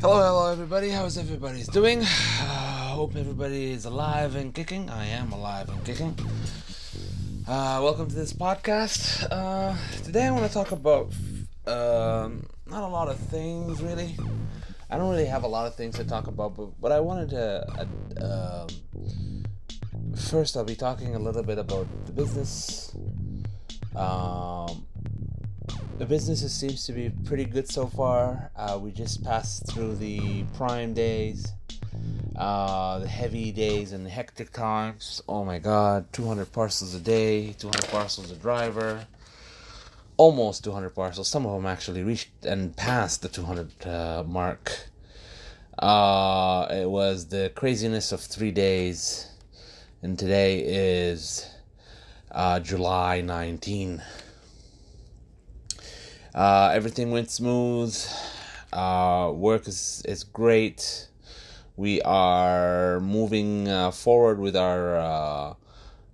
Hello, hello, everybody. How's everybody's doing? Uh, hope everybody is alive and kicking. I am alive and kicking. Uh, welcome to this podcast. Uh, today, I want to talk about um, not a lot of things, really. I don't really have a lot of things to talk about, but but I wanted to. Uh, um, first, I'll be talking a little bit about the business. Um, the business seems to be pretty good so far. Uh, we just passed through the prime days, uh, the heavy days and the hectic times. Oh my god, 200 parcels a day, 200 parcels a driver, almost 200 parcels. Some of them actually reached and passed the 200 uh, mark. Uh, it was the craziness of three days, and today is uh, July 19. Uh, everything went smooth. Uh, work is, is great. We are moving uh, forward with our uh,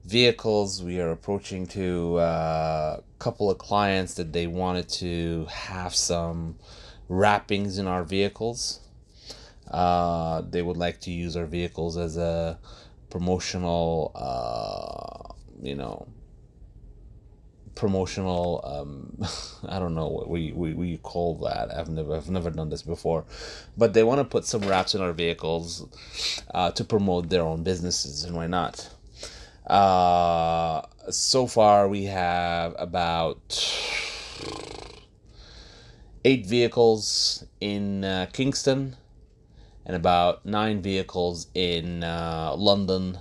vehicles. We are approaching to a uh, couple of clients that they wanted to have some wrappings in our vehicles. Uh, they would like to use our vehicles as a promotional, you know, promotional um, I don't know what we, we, we call that. I've never I've never done this before. But they want to put some wraps in our vehicles uh, to promote their own businesses and why not? Uh, so far we have about eight vehicles in uh, Kingston and about nine vehicles in uh, London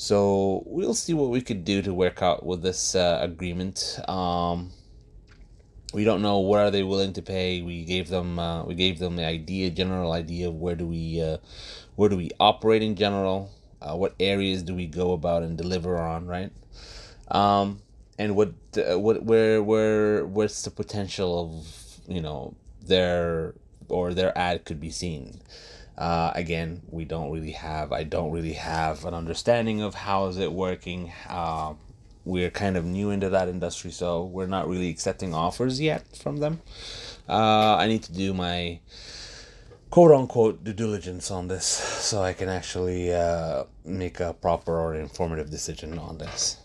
so we'll see what we could do to work out with this uh, agreement. Um, we don't know what are they willing to pay. We gave them uh, we gave them the idea, general idea of where do we uh, where do we operate in general. Uh, what areas do we go about and deliver on, right? Um, and what what where where what's the potential of you know their or their ad could be seen. Uh, again, we don't really have, I don't really have an understanding of how is it working. Uh, we're kind of new into that industry, so we're not really accepting offers yet from them. Uh, I need to do my quote unquote due diligence on this so I can actually uh, make a proper or informative decision on this.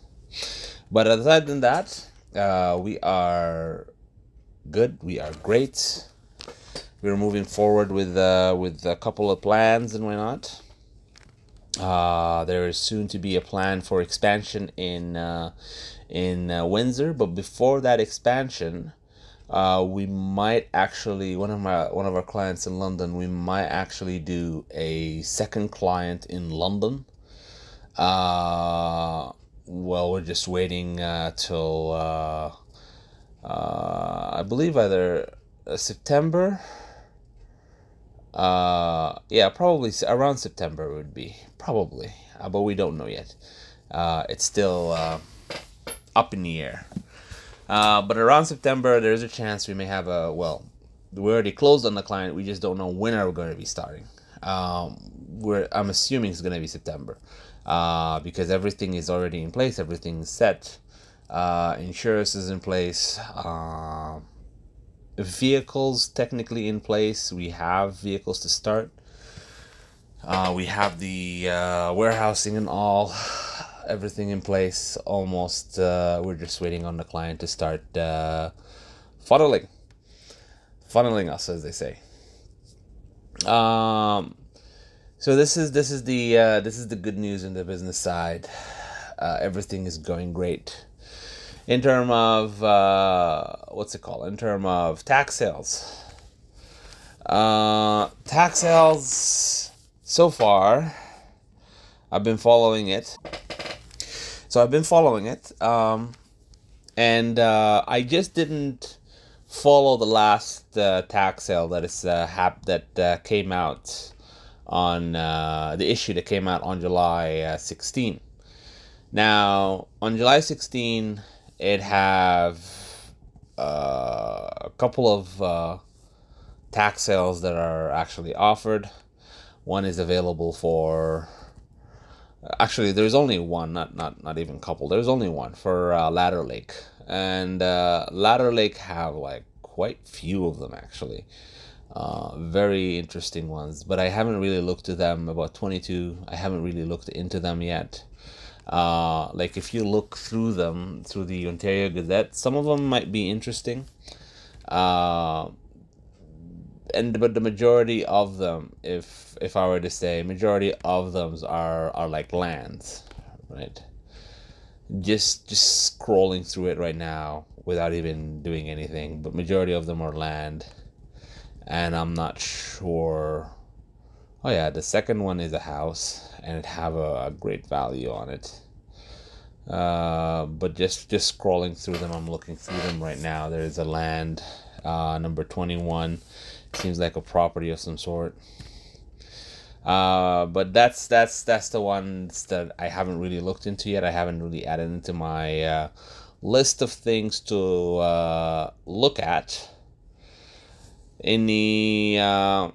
But aside than that, uh, we are good, we are great we're moving forward with uh, with a couple of plans and why not. Uh, there is soon to be a plan for expansion in uh, in uh, Windsor, but before that expansion, uh, we might actually one of my one of our clients in London. We might actually do a second client in London. Uh, well, we're just waiting uh, till uh, uh, I believe either uh, September uh, yeah, probably around September would be probably, uh, but we don't know yet. Uh, it's still uh, up in the air. Uh, but around September, there's a chance we may have a well. We already closed on the client. We just don't know when are we going to be starting. Um, we're I'm assuming it's going to be September, uh, because everything is already in place. Everything's set. Uh, insurance is in place. Uh, vehicles technically in place. We have vehicles to start. Uh, we have the uh, warehousing and all, everything in place. Almost, uh, we're just waiting on the client to start uh, funneling, funneling us, as they say. Um, so this is this is the uh, this is the good news in the business side. Uh, everything is going great in term of uh, what's it called? In term of tax sales. Uh, tax sales so far, I've been following it. So I've been following it, um, and uh, I just didn't follow the last uh, tax sale that is uh, hap- that uh, came out on the issue that came out on July uh, 16. Now on July 16 it have uh, a couple of uh, tax sales that are actually offered. One is available for. Actually, there's only one, not not not even couple. There's only one for uh, Larder Lake, and uh, Larder Lake have like quite few of them actually. Uh, very interesting ones, but I haven't really looked at them. About 22, I haven't really looked into them yet. Uh, like if you look through them through the Ontario Gazette, some of them might be interesting. Uh, and but the majority of them, if if I were to say, majority of them are are like lands, right? Just just scrolling through it right now without even doing anything, but majority of them are land and I'm not sure. Oh yeah, the second one is a house, and it have a, a great value on it. Uh, but just just scrolling through them, I'm looking through them right now. There is a land, uh, number twenty one. Seems like a property of some sort. Uh, but that's that's that's the ones that I haven't really looked into yet. I haven't really added into my uh, list of things to uh, look at in the uh,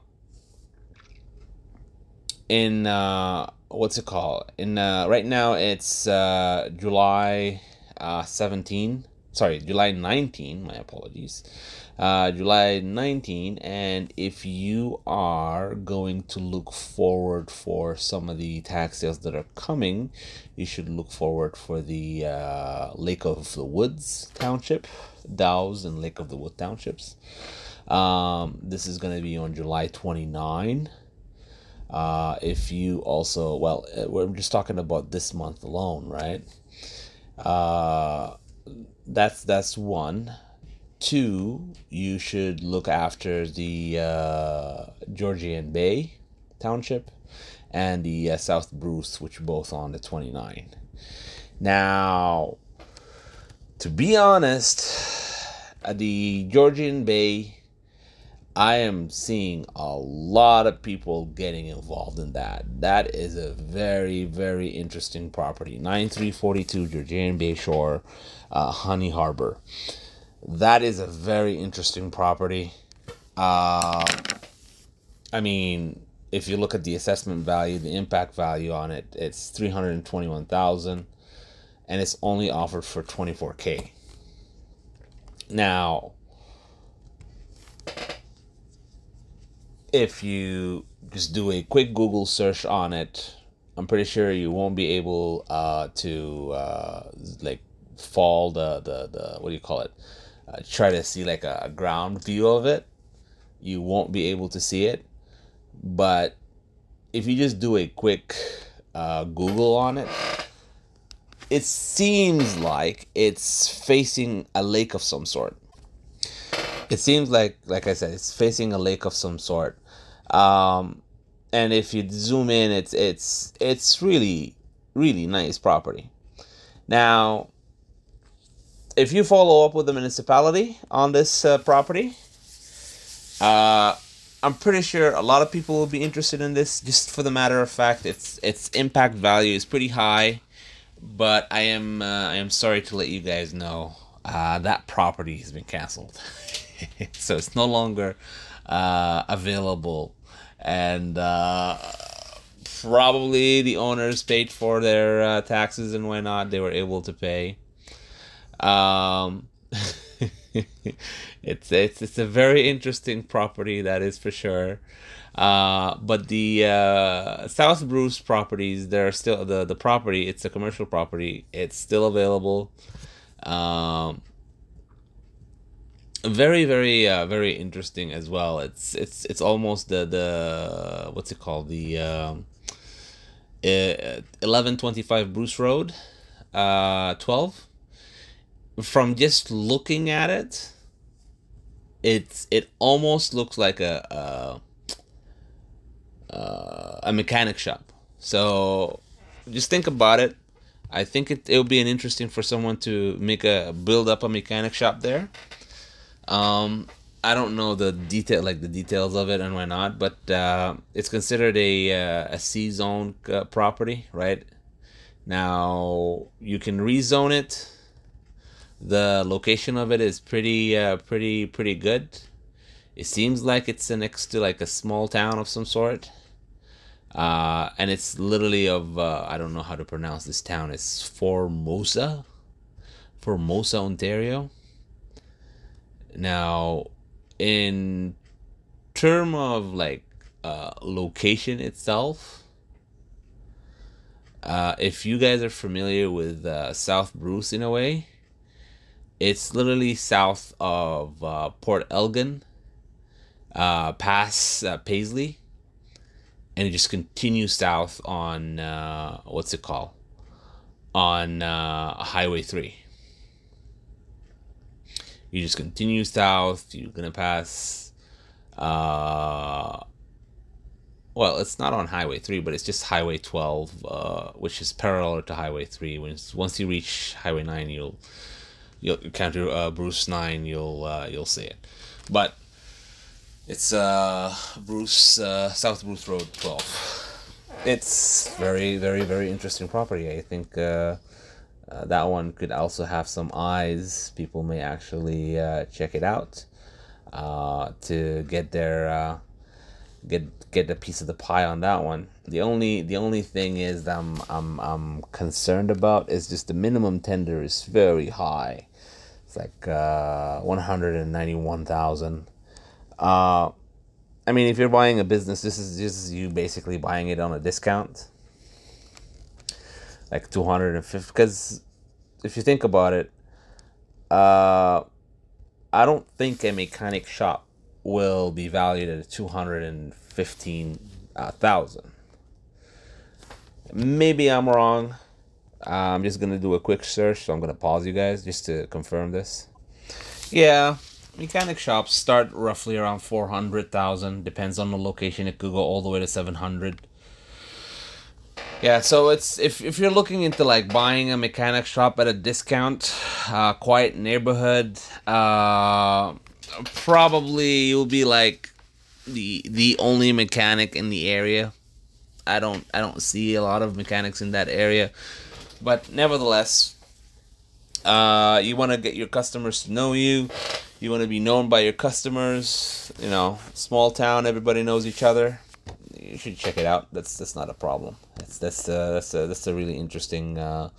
in uh, what's it called? In uh, right now it's uh, July uh, 17. Sorry, July 19. My apologies. Uh, July 19. And if you are going to look forward for some of the tax sales that are coming, you should look forward for the uh, Lake of the Woods Township, Dow's and Lake of the Wood Townships. Um, this is going to be on July 29. Uh, if you also, well, uh, we're just talking about this month alone, right? Uh, that's that's one. Two, you should look after the uh, Georgian Bay Township and the uh, South Bruce, which both on the 29. Now, to be honest, uh, the Georgian Bay I am seeing a lot of people getting involved in that. That is a very, very interesting property. 9342 Georgian Bay Shore, uh, Honey Harbor. That is a very interesting property. Uh, I mean, if you look at the assessment value, the MPAC value on it, it's 321,000 and it's only offered for 24k. Now, if you just do a quick Google search on it, I'm pretty sure you won't be able uh, to uh, like fall the, the the what do you call it? Uh, try to see like a, a ground view of it. You won't be able to see it, but if you just do a quick uh, Google on it, it seems like it's facing a lake of some sort. It seems like, like I said, it's facing a lake of some sort. Um, and if you zoom in, it's it's it's really really nice property. Now, if you follow up with the municipality on this uh, property, uh, I'm pretty sure a lot of people will be interested in this. Just for the matter of fact, its its MPAC value is pretty high, but I am uh, I am sorry to let you guys know uh, that property has been canceled, so it's no longer uh, available and uh, probably the owners paid for their uh, taxes and whatnot. They were able to pay. Um, it's it's it's a very interesting property, that is for sure. Uh, but the uh, South Bruce properties, they're still the the property. It's a commercial property. It's still available. Um, very very uh, very interesting as well. It's it's it's almost the the what's it called? The um, uh, 1125 bruce road uh 12 from just looking at it it's it almost looks like a a, uh, a mechanic shop. So just think about it. I think it, it would be an interesting for someone to make a build up a mechanic shop there um, I don't know the detail, like the details of it and why not, but uh, it's considered a uh, a C zone uh, property, right? Now you can rezone it. The location of it is pretty, uh, pretty, pretty good. It seems like it's next to like a small town of some sort, uh, and it's literally of uh, I don't know how to pronounce this town. It's Formosa, Formosa, Ontario now, in term of like uh, location itself, uh, if you guys are familiar with uh, South Bruce in a way, it's literally south of uh, Port Elgin, uh, past uh, Paisley, and it just continues south on uh, what's it called? On uh, Highway 3. You just continue south, you're gonna pass uh well, it's not on Highway 3, but it's just Highway 12, uh, which is parallel to Highway 3. When once you reach Highway 9, you'll you'll encounter uh, Bruce 9. You'll uh, you'll see it, but it's uh, Bruce uh, South Bruce Road 12. It's very very very interesting property. I think uh, uh, that one could also have some eyes. People may actually uh, check it out uh, to get their uh, get get a piece of the pie on that one. The only the only thing is that I'm I'm I'm concerned about is just the minimum tender is very high. It's like uh, one hundred and ninety one thousand. Uh, I mean, if you're buying a business, this is this is you basically buying it on a discount, like two hundred and fifty. Because if you think about it, uh, I don't think a mechanic shop will be valued at two hundred and fifteen uh. Maybe I'm wrong. I'm just gonna do a quick search, so I'm gonna pause you guys just to confirm this. Yeah, mechanic shops start roughly around four hundred thousand. Depends on the location. It could go all the way to seven hundred. Yeah, so it's if if you're looking into like buying a mechanic shop at a discount, uh, quiet neighborhood, uh, probably you'll be like the the only mechanic in the area. I don't I don't see a lot of mechanics in that area, but nevertheless, uh, you want to get your customers to know you. You want to be known by your customers. You know, small town, everybody knows each other. You should check it out. That's that's not a problem. That's that's uh, that's a, that's a really interesting. Uh,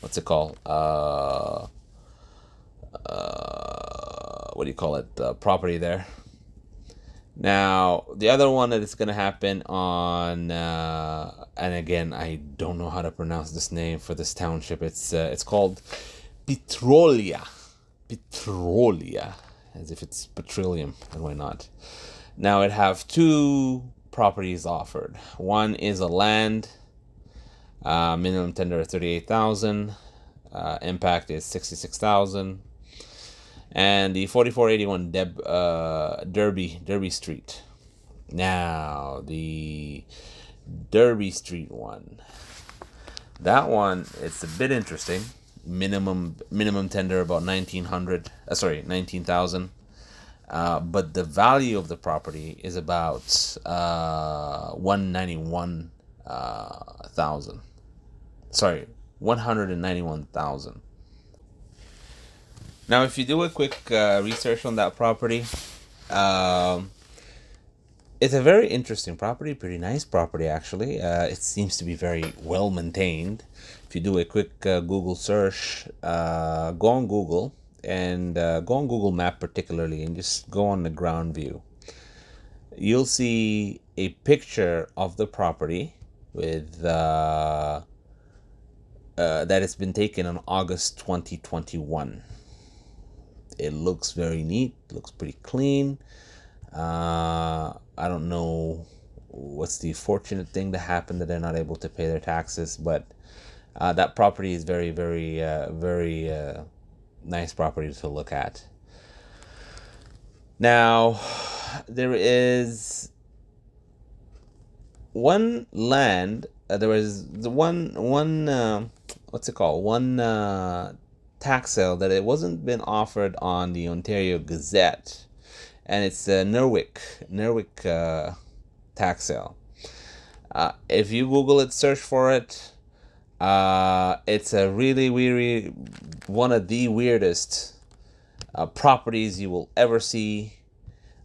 what's it called? Uh, uh, what do you call it? Uh, property there. Now, the other one that is going to happen on, uh, and again, I don't know how to pronounce this name for this township. It's uh, it's called Petrolia, Petrolia, as if it's petroleum, and why not? Now, it have two properties offered. One is a land, uh, minimum tender of thirty eight thousand, uh, MPAC is sixty six thousand and the 4481 Deb, uh, Derby Derby Street. Now the Derby Street one. That one it's a bit interesting. Minimum minimum tender about nineteen hundred. Uh, sorry, nineteen thousand. Uh, but the value of the property is about uh, one ninety one uh, thousand. Sorry, one hundred and ninety one thousand. Now, if you do a quick uh, research on that property, um, it's a very interesting property, pretty nice property actually. Uh, it seems to be very well maintained. If you do a quick uh, Google search, uh, go on Google and uh, go on Google Map particularly, and just go on the ground view. You'll see a picture of the property with uh, that has been taken on August twenty twenty one it looks very neat looks pretty clean uh, i don't know what's the fortunate thing that happened that they're not able to pay their taxes but uh, that property is very very uh, very uh, nice property to look at now there is one land uh, there was the one one uh, what's it called one tax sale that it wasn't been offered on the Ontario Gazette, and it's the Nerwick Nerwick uh, tax sale. Uh, if you Google it, search for it. Uh, it's a really weird, one of the weirdest uh, properties you will ever see.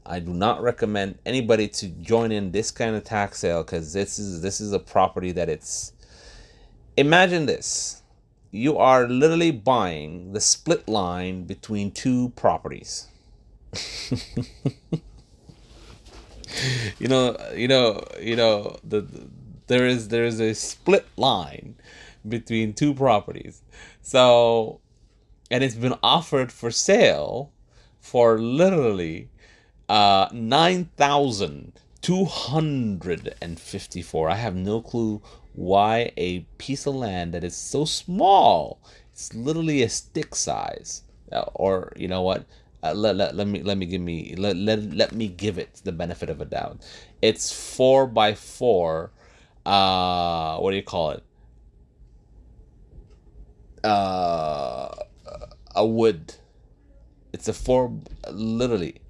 I do not recommend anybody to join in this kind of tax sale because this is this is a property that it's. Imagine this you are literally buying the split line between two properties. you know, you know, you know, the, the there is there is a split line between two properties. So, and it's been offered for sale for literally uh, 9,254. I have no clue why a piece of land that is so small, it's literally a stick size, uh, or you know what? Uh, let, let, let me let me give me let, let, let me give it the benefit of a doubt. It's four by four. Uh, what do you call it? Uh, a wood. It's a four, literally.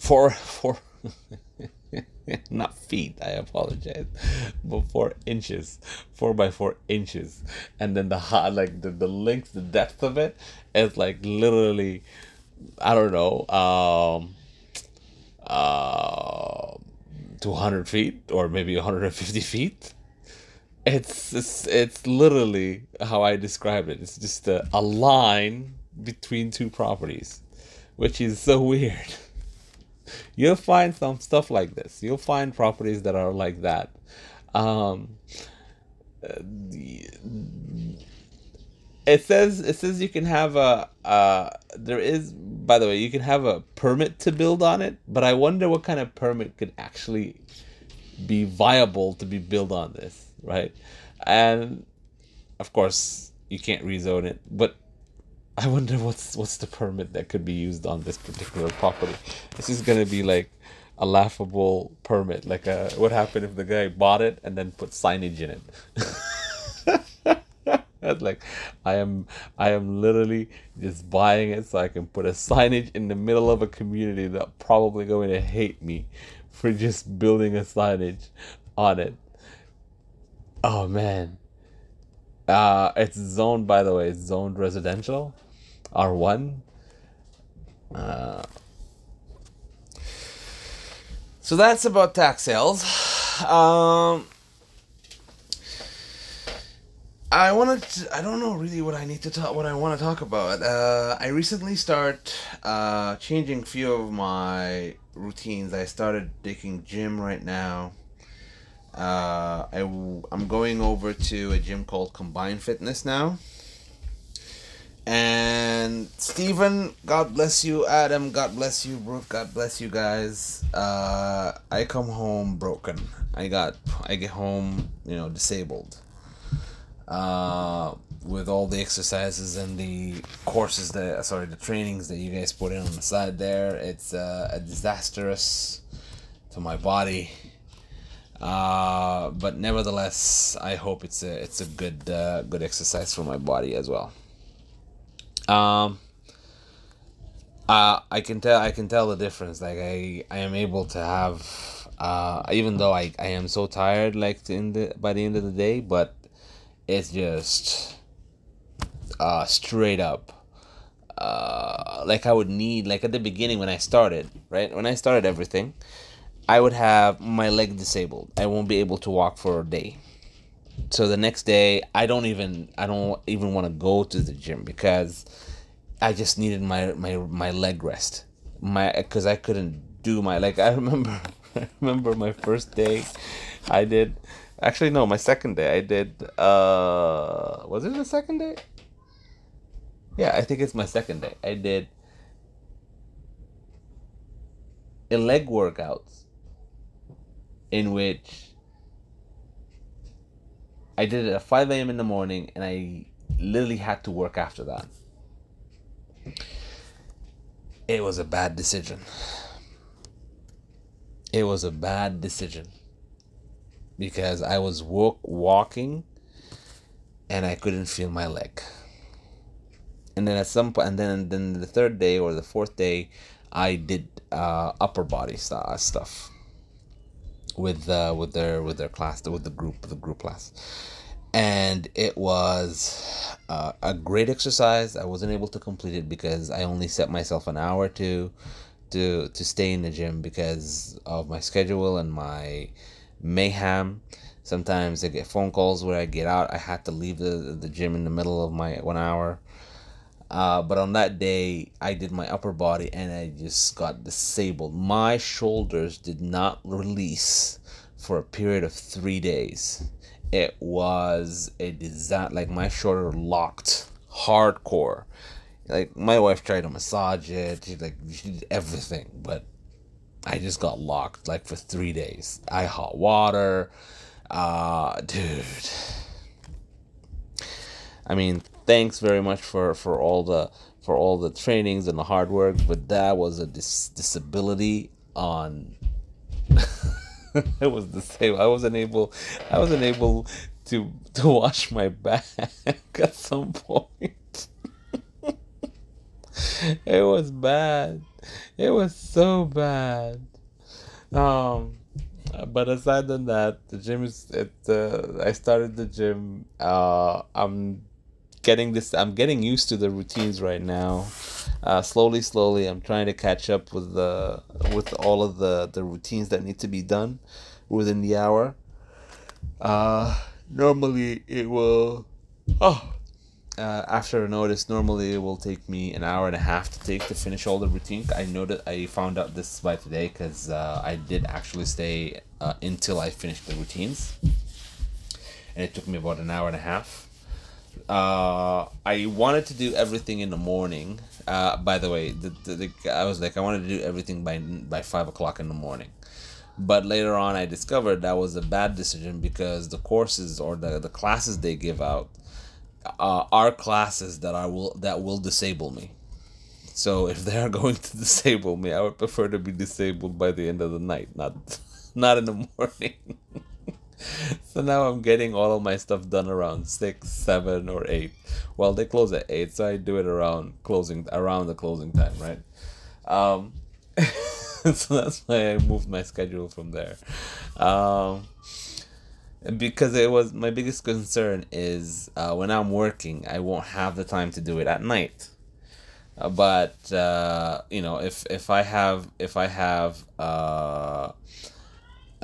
Four four not feet i apologize. But four inches four by four inches. And then the hot like the, the length the depth of it is like literally i don't know um uh 200 feet or maybe 150 feet it's it's, it's literally how i describe it it's just a, a line between two properties which is so weird you'll find some stuff like this. You'll find properties that are like that. Um, it says it says you can have a uh, there is by the way you can have a permit to build on it, but I wonder what kind of permit could actually be viable to be built on this, right? And of course you can't rezone it, but I wonder what's what's the permit that could be used on this particular property. This is gonna be like a laughable permit. Like a, what happened if the guy bought it and then put signage in it? Like I am I am literally just buying it so I can put a signage in the middle of a community that probably going to hate me for just building a signage on it. Oh man. Uh it's zoned by the way, it's zoned residential. R1. Uh, so that's about tax sales. Um, I wanted to, I don't know really what I need to talk what I want to talk about. Uh, I recently start uh, changing few of my routines. I started taking gym right now. Uh, I I'm going over to a gym called Combine Fitness now. And Stephen, God bless you. Adam, God bless you. Brooke, God bless you guys. Uh, I come home broken. I got, I get home, you know, disabled. Uh, with all the exercises and the courses that, sorry, the trainings that you guys put in on the side there, it's uh, a disastrous to my body. Uh, but nevertheless, I hope it's a it's a good uh, good exercise for my body as well. Um, uh, I can tell I can tell the difference. Like I I am able to have uh, even though I, I am so tired like in the by the end of the day, but it's just uh straight up uh like I would need like at the beginning when I started, right? When I started everything, I would have my leg disabled. I won't be able to walk for a day. So the next day i don't even i don't even want to go to the gym because i just needed my my my leg rest. My because i couldn't do my like i remember i remember my first day i did actually no my second day i did uh was it the second day? Yeah i think it's my second day. I did a leg workouts in which I did it at 5 a.m. in the morning and I literally had to work after that. It was a bad decision. It was a bad decision because I was walk, walking and I couldn't feel my leg. And then at some point, and then then the third day or the fourth day, I did uh, upper body st- stuff with uh, with their with their class with the group the group class. And it was uh, a great exercise. I wasn't able to complete it because i only set myself an hour to to to stay in the gym because of my schedule and my mayhem. Sometimes i get phone calls where i get out. I had to leave the, the gym in the middle of my one hour Uh, but on that day, I did my upper body and I just got disabled. My shoulders did not release for a period of three days. It was a disaster. Like my shoulder locked hardcore. Like my wife tried to massage it. She like she did everything, but I just got locked like for three days. I hot water, uh, dude. I mean, thanks very much for for all the for all the trainings and the hard work, but that was a dis- disability on. it was the same. I wasn't able. I wasn't able to to wash my back at some point. it was bad. It was so bad. Um, but aside than that, the gym is. It. Uh, I started the gym. Uh, I'm getting this. I'm getting used to the routines right now. Uh, slowly, slowly, I'm trying to catch up with the with all of the the routines that need to be done within the hour. Uh, normally it will. Oh, uh, after a notice, normally it will take me an hour and a half to take to finish all the routine. I know that I found out this by today because uh, I did actually stay uh, until I finished the routines, and it took me about an hour and a half. Uh, I wanted to do everything in the morning. Uh, by the way, the, the, the, I was like, I wanted to do everything by by five o'clock in the morning. But later on, I discovered that was a bad decision because the courses or the, the classes they give out uh, are classes that I will that will disable me. So if they are going to disable me, I would prefer to be disabled by the end of the night, not not in the morning. so now I'm getting all of my stuff done around six, seven, or eight. Well, they close at eight, so I do it around closing around the closing time, right? Um, so that's why I moved my schedule from there. Um, because it was my biggest concern is uh, when I'm working, I won't have the time to do it at night. Uh, but uh, you know, if if I have if I have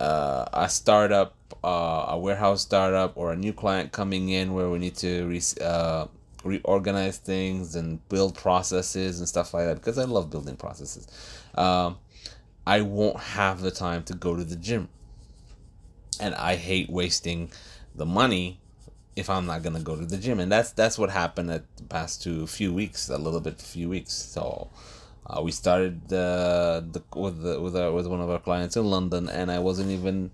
uh, a startup, uh, a warehouse startup, or a new client coming in where we need to re- uh, reorganize things and build processes and stuff like that, because I love building processes. Um, I won't have the time to go to the gym. And I hate wasting the money if I'm not gonna go to the gym. And that's that's what happened at the past two few weeks, a little bit few weeks. So uh, we started uh, the with the, with our, with one of our clients in London, and I wasn't even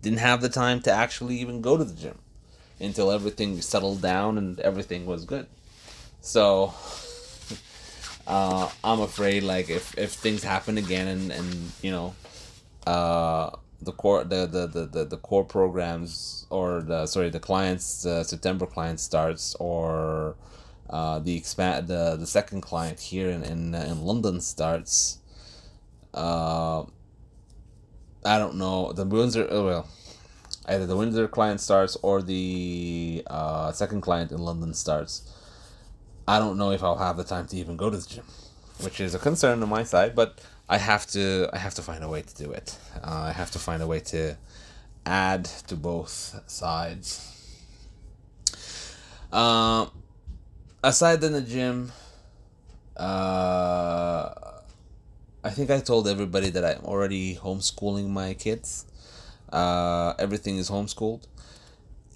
didn't have the time to actually even go to the gym until everything settled down and everything was good. So uh, I'm afraid like if, if things happen again and, and you know uh, the core the, the, the, the, the core programs or the sorry the clients uh, September client starts or uh, the expand the, the second client here in in, in London starts uh, I don't know the Windsor oh, well either the Windsor client starts or the uh, second client in London starts I don't know if I'll have the time to even go to the gym, which is a concern on my side. But I have to I have to find a way to do it. Uh, I have to find a way to add to both sides. Uh, aside than the gym, uh, I think I told everybody that I'm already homeschooling my kids. Uh, everything is homeschooled.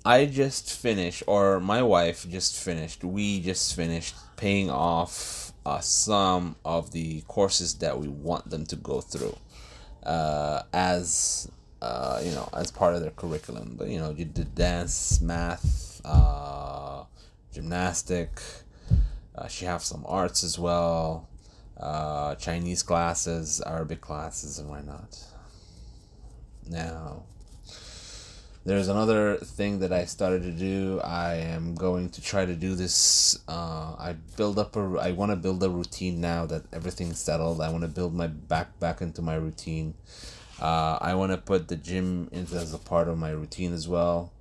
I just finished, or my wife just finished, we just finished paying off uh, some of the courses that we want them to go through uh, as, uh, you know, as part of their curriculum. But, you know, you did dance, math, uh, gymnastic, uh, she has some arts as well, uh, Chinese classes, Arabic classes, and why not. Now, there's another thing that I started to do. I am going to try to do this. Uh, I build up a. I want to build a routine now that everything's settled. I want to build my back back into my routine. Uh, I want to put the gym into as a part of my routine as well.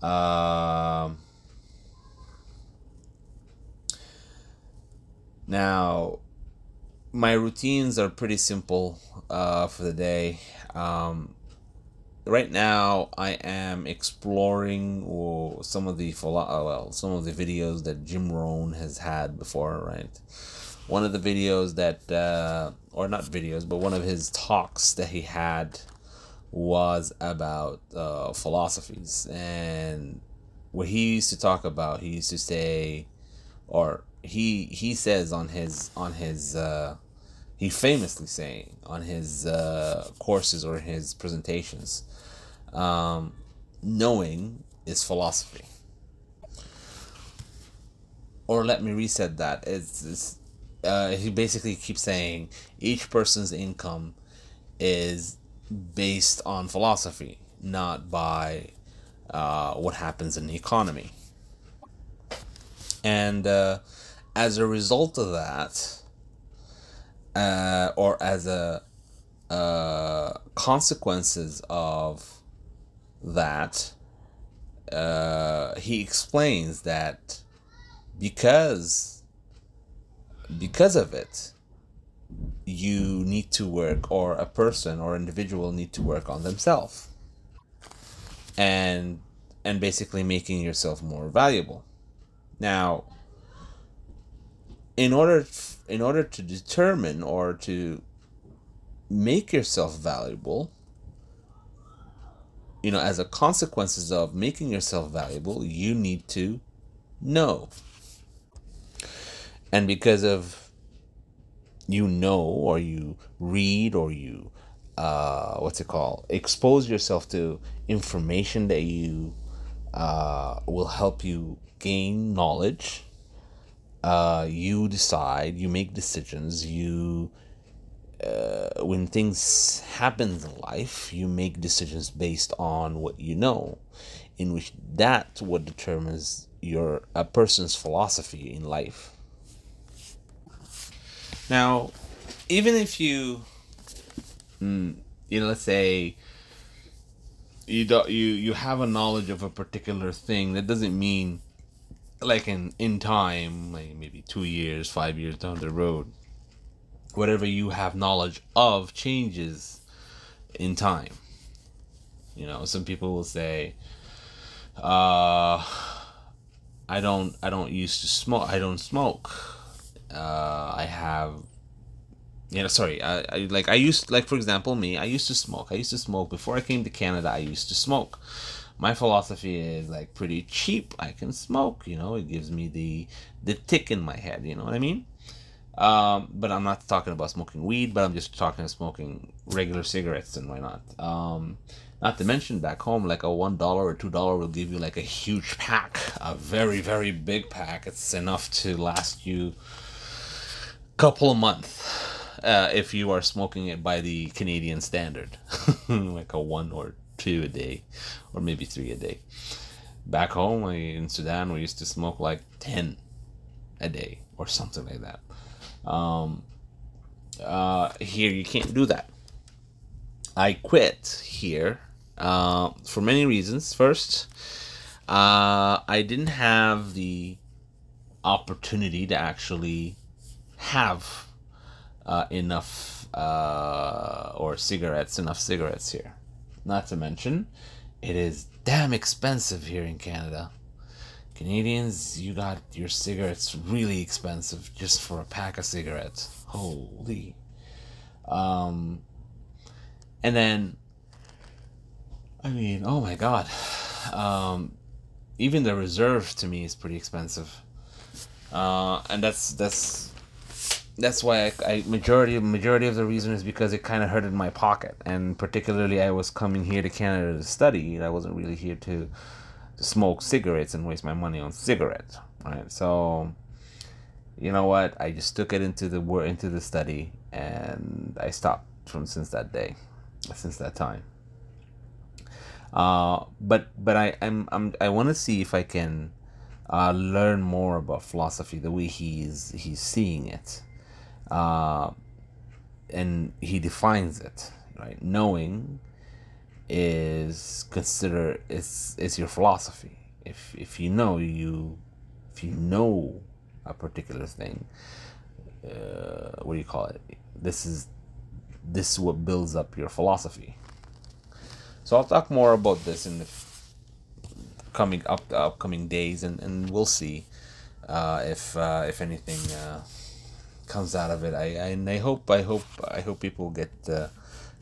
Um, now, my routines are pretty simple uh, for the day. Um, right now I am exploring or some of the uh, well some of the videos that Jim Rohn has had before, right? One of the videos that uh, or not videos, but one of his talks that he had was about uh, philosophies and what he used to talk about. He used to say, or he he says on his on his uh, he famously saying on his uh, courses or his presentations, um, knowing is philosophy. Or let me reset that. It's, it's uh, he basically keeps saying each person's income is based on philosophy, not by uh, what happens in the economy. And uh, as a result of that, uh, or as a uh, consequences of that, uh, he explains that because because of it, you need to work, or a person or individual need to work on themselves, and and basically making yourself more valuable. Now, in order in order to determine or to make yourself valuable you know as a consequences of making yourself valuable you need to know. And because of you know or you read or you uh, what's it called? expose yourself to information that you uh, will help you gain knowledge uh, you decide, you make decisions, you uh, when things happen in life, you make decisions based on what you know, in which that what determines your a person's philosophy in life. Now, even if you, mm, you know, let's say you do, you you have a knowledge of a particular thing, that doesn't mean like in in time, like maybe two years, five years down the road, whatever you have knowledge of changes in time. You know, some people will say, uh, I don't I don't used to smoke I don't smoke. Uh, I have you know sorry I, I like I used like for example me I used to smoke I used to smoke before I came to Canada I used to smoke my philosophy is like pretty cheap. I can smoke, you know, it gives me the the tick in my head, you know what I mean? Um, but I'm not talking about smoking weed, but I'm just talking about smoking regular cigarettes and why not? Um, not to mention back home, like a one dollar or two dollar will give you like a huge pack, a very very big pack. It's enough to last you a couple of months uh, if you are smoking it by the Canadian standard, like a one or two a day, or maybe three a day. Back home in Sudan, we used to smoke like 10 a day or something like that. Um, uh, here, you can't do that. I quit here uh, for many reasons. First, uh, I didn't have the opportunity to actually have uh, enough uh, or cigarettes, enough cigarettes here. Not to mention, it is damn expensive here in Canada. Canadians, you got your cigarettes really expensive just for a pack of cigarettes. Holy. Um, and then, I mean, oh my god. Um, even the reserve to me is pretty expensive. Uh, and that's that's that's why I, I, majority majority of the reason is because it kind of hurted my pocket, and particularly I was coming here to Canada to study. I wasn't really here to to smoke cigarettes and waste my money on cigarettes, right? So, you know what? I just took it into the work into the study, and I stopped from since that day, since that time. Uh, but but I I'm, I'm I want to see if I can uh, learn more about philosophy the way he's he's seeing it uh, and he defines it right? Knowing is consider is is your philosophy. If if you know you if you know a particular thing uh, what do you call it? This is this is what builds up your philosophy. So I'll talk more about this in the coming up the upcoming days, and, and we'll see uh, if uh, if anything uh, comes out of it. I, I and I hope I hope I hope people get uh,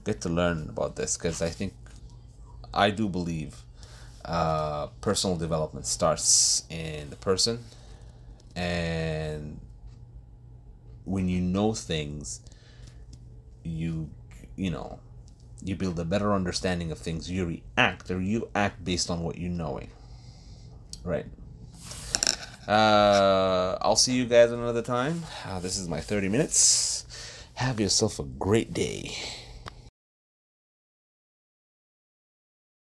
get to learn about this because I think I do believe uh, personal development starts in the person, and when you know things, you you know you build a better understanding of things. You react or you act based on what you're knowing. Right. Uh, I'll see you guys another time. Uh, this is my 30 minutes. Have yourself a great day.